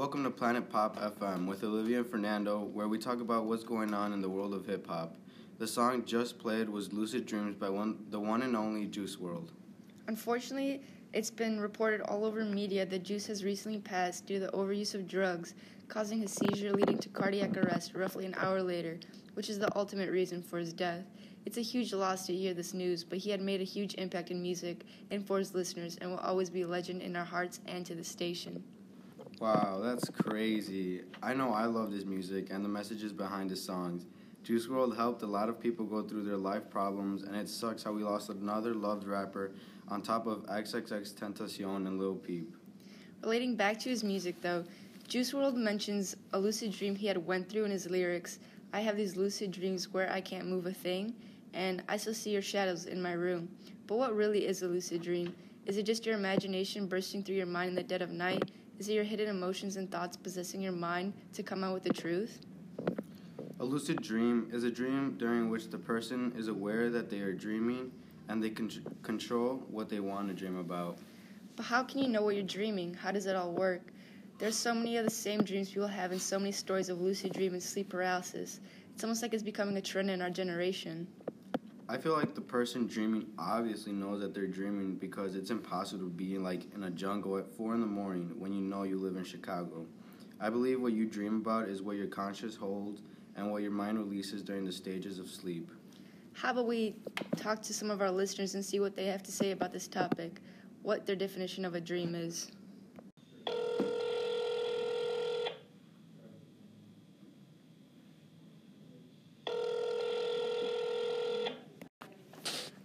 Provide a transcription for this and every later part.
Welcome to Planet Pop FM with Olivia and Fernando, where we talk about what's going on in the world of hip hop. The song just played was Lucid Dreams by one, the one and only Juice WRLD. Unfortunately, it's been reported all over media that Juice has recently passed due to the overuse of drugs, causing his seizure leading to cardiac arrest roughly an hour later, which is the ultimate reason for his death. It's a huge loss to hear this news, but he had made a huge impact in music and for his listeners and will always be a legend in our hearts and to the station. Wow, that's crazy. I know I love his music and the messages behind his songs. Juice WRLD helped a lot of people go through their life problems, and it sucks how we lost another loved rapper on top of XXXTentacion and Lil Peep. Relating back to his music, though, Juice WRLD mentions a lucid dream he had went through in his lyrics. I have these lucid dreams where I can't move a thing, and I still see your shadows in my room. But what really is a lucid dream? Is it just your imagination bursting through your mind in the dead of night? Is it your hidden emotions and thoughts possessing your mind to come out with the truth? A lucid dream is a dream during which the person is aware that they are dreaming and they can control what they want to dream about. But how can you know what you're dreaming? How does it all work? There's so many of the same dreams people have and so many stories of lucid dream and sleep paralysis. It's almost like it's becoming a trend in our generation. I feel like the person dreaming obviously knows that they're dreaming because it's impossible to be like in a jungle at four in the morning when you know you live in Chicago. I believe what you dream about is what your conscious holds and what your mind releases during the stages of sleep. How about we talk to some of our listeners and see what they have to say about this topic, what their definition of a dream is?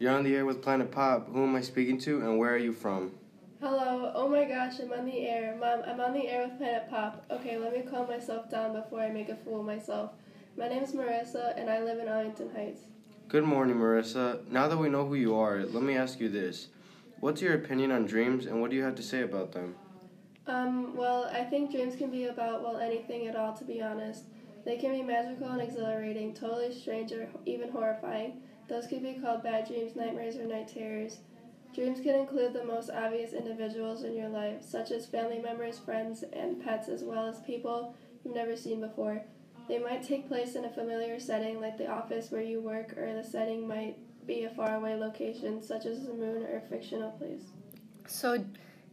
You're on the air with Planet Pop. Who am I speaking to and where are you from? Hello. Oh my gosh, I'm on the air. Mom, I'm on the air with Planet Pop. Okay, let me calm myself down before I make a fool of myself. My name is Marissa and I live in Arlington Heights. Good morning, Marissa. Now that we know who you are, let me ask you this. What's your opinion on dreams and what do you have to say about them? Um, well, I think dreams can be about, well, anything at all, to be honest. They can be magical and exhilarating, totally strange, or even horrifying. Those could be called bad dreams, nightmares, or night terrors. Dreams can include the most obvious individuals in your life, such as family members, friends, and pets, as well as people you've never seen before. They might take place in a familiar setting like the office where you work, or the setting might be a faraway location, such as the moon or a fictional place. So,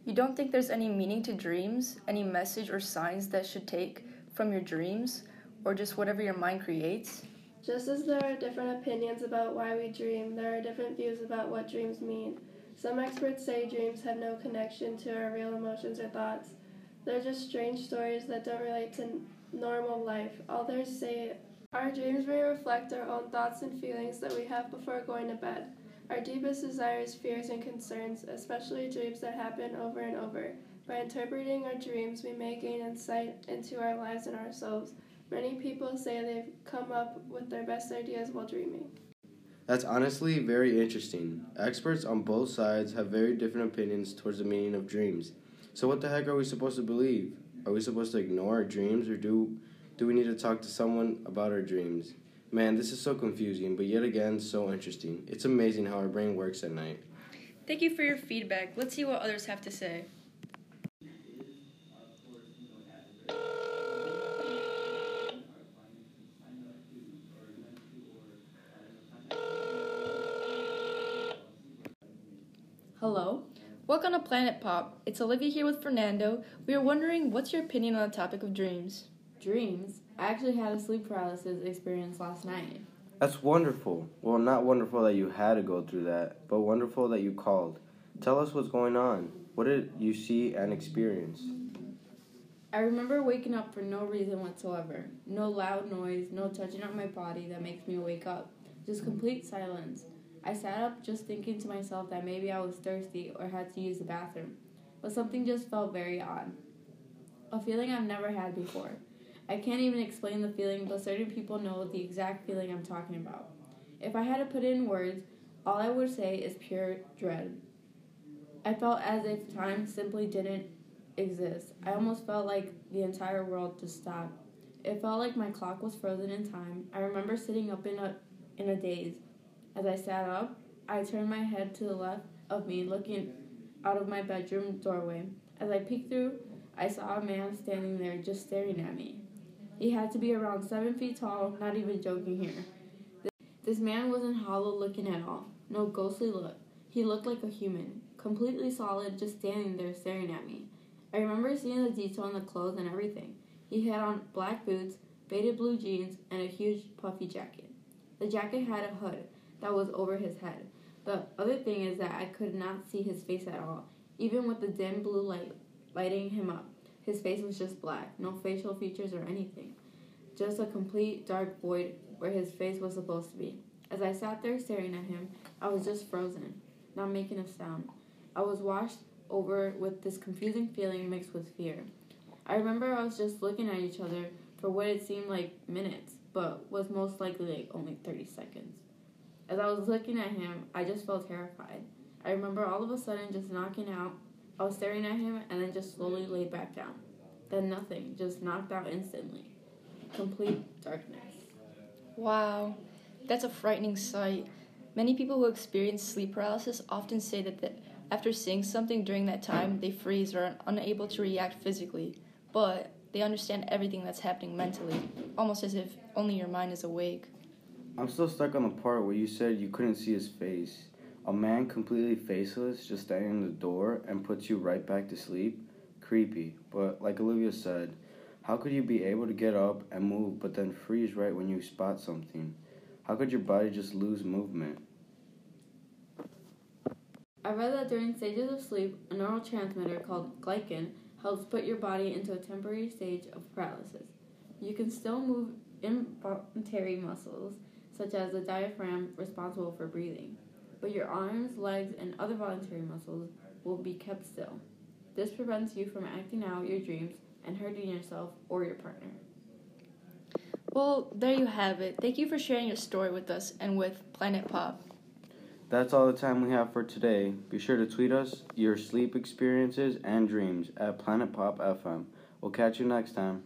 you don't think there's any meaning to dreams, any message or signs that should take from your dreams, or just whatever your mind creates? Just as there are different opinions about why we dream, there are different views about what dreams mean. Some experts say dreams have no connection to our real emotions or thoughts. They're just strange stories that don't relate to normal life. Others say our dreams may reflect our own thoughts and feelings that we have before going to bed. Our deepest desires, fears, and concerns, especially dreams that happen over and over. By interpreting our dreams, we may gain insight into our lives and ourselves. Many people say they've come up with their best ideas while dreaming. That's honestly very interesting. Experts on both sides have very different opinions towards the meaning of dreams. So what the heck are we supposed to believe? Are we supposed to ignore our dreams or do do we need to talk to someone about our dreams? Man, this is so confusing, but yet again so interesting. It's amazing how our brain works at night. Thank you for your feedback. Let's see what others have to say. Hello. Welcome to Planet Pop. It's Olivia here with Fernando. We are wondering what's your opinion on the topic of dreams? Dreams? I actually had a sleep paralysis experience last night. That's wonderful. Well, not wonderful that you had to go through that, but wonderful that you called. Tell us what's going on. What did you see and experience? I remember waking up for no reason whatsoever. No loud noise, no touching on my body that makes me wake up. Just complete silence. I sat up just thinking to myself that maybe I was thirsty or had to use the bathroom, but something just felt very odd. A feeling I've never had before. I can't even explain the feeling, but certain people know the exact feeling I'm talking about. If I had to put it in words, all I would say is pure dread. I felt as if time simply didn't exist. I almost felt like the entire world just stopped. It felt like my clock was frozen in time. I remember sitting up in a in a daze as I sat up, I turned my head to the left of me, looking out of my bedroom doorway. As I peeked through, I saw a man standing there just staring at me. He had to be around seven feet tall, not even joking here. This man wasn't hollow looking at all, no ghostly look. He looked like a human, completely solid, just standing there staring at me. I remember seeing the detail in the clothes and everything. He had on black boots, faded blue jeans, and a huge puffy jacket. The jacket had a hood that was over his head. The other thing is that I could not see his face at all, even with the dim blue light lighting him up. His face was just black, no facial features or anything. Just a complete dark void where his face was supposed to be. As I sat there staring at him, I was just frozen, not making a sound. I was washed over with this confusing feeling mixed with fear. I remember I was just looking at each other for what it seemed like minutes, but was most likely like only 30 seconds. As I was looking at him, I just felt terrified. I remember all of a sudden just knocking out. I was staring at him and then just slowly laid back down. Then nothing, just knocked out instantly. Complete darkness. Wow, that's a frightening sight. Many people who experience sleep paralysis often say that the, after seeing something during that time, they freeze or are unable to react physically, but they understand everything that's happening mentally, almost as if only your mind is awake. I'm still stuck on the part where you said you couldn't see his face. A man completely faceless just standing in the door and puts you right back to sleep? Creepy. But like Olivia said, how could you be able to get up and move but then freeze right when you spot something? How could your body just lose movement? I read that during stages of sleep, a neurotransmitter called glycine helps put your body into a temporary stage of paralysis. You can still move involuntary muscles, such as the diaphragm responsible for breathing, but your arms, legs, and other voluntary muscles will be kept still. This prevents you from acting out your dreams and hurting yourself or your partner. Well, there you have it. Thank you for sharing your story with us and with Planet Pop. That's all the time we have for today. Be sure to tweet us your sleep experiences and dreams at Planet Pop FM. We'll catch you next time.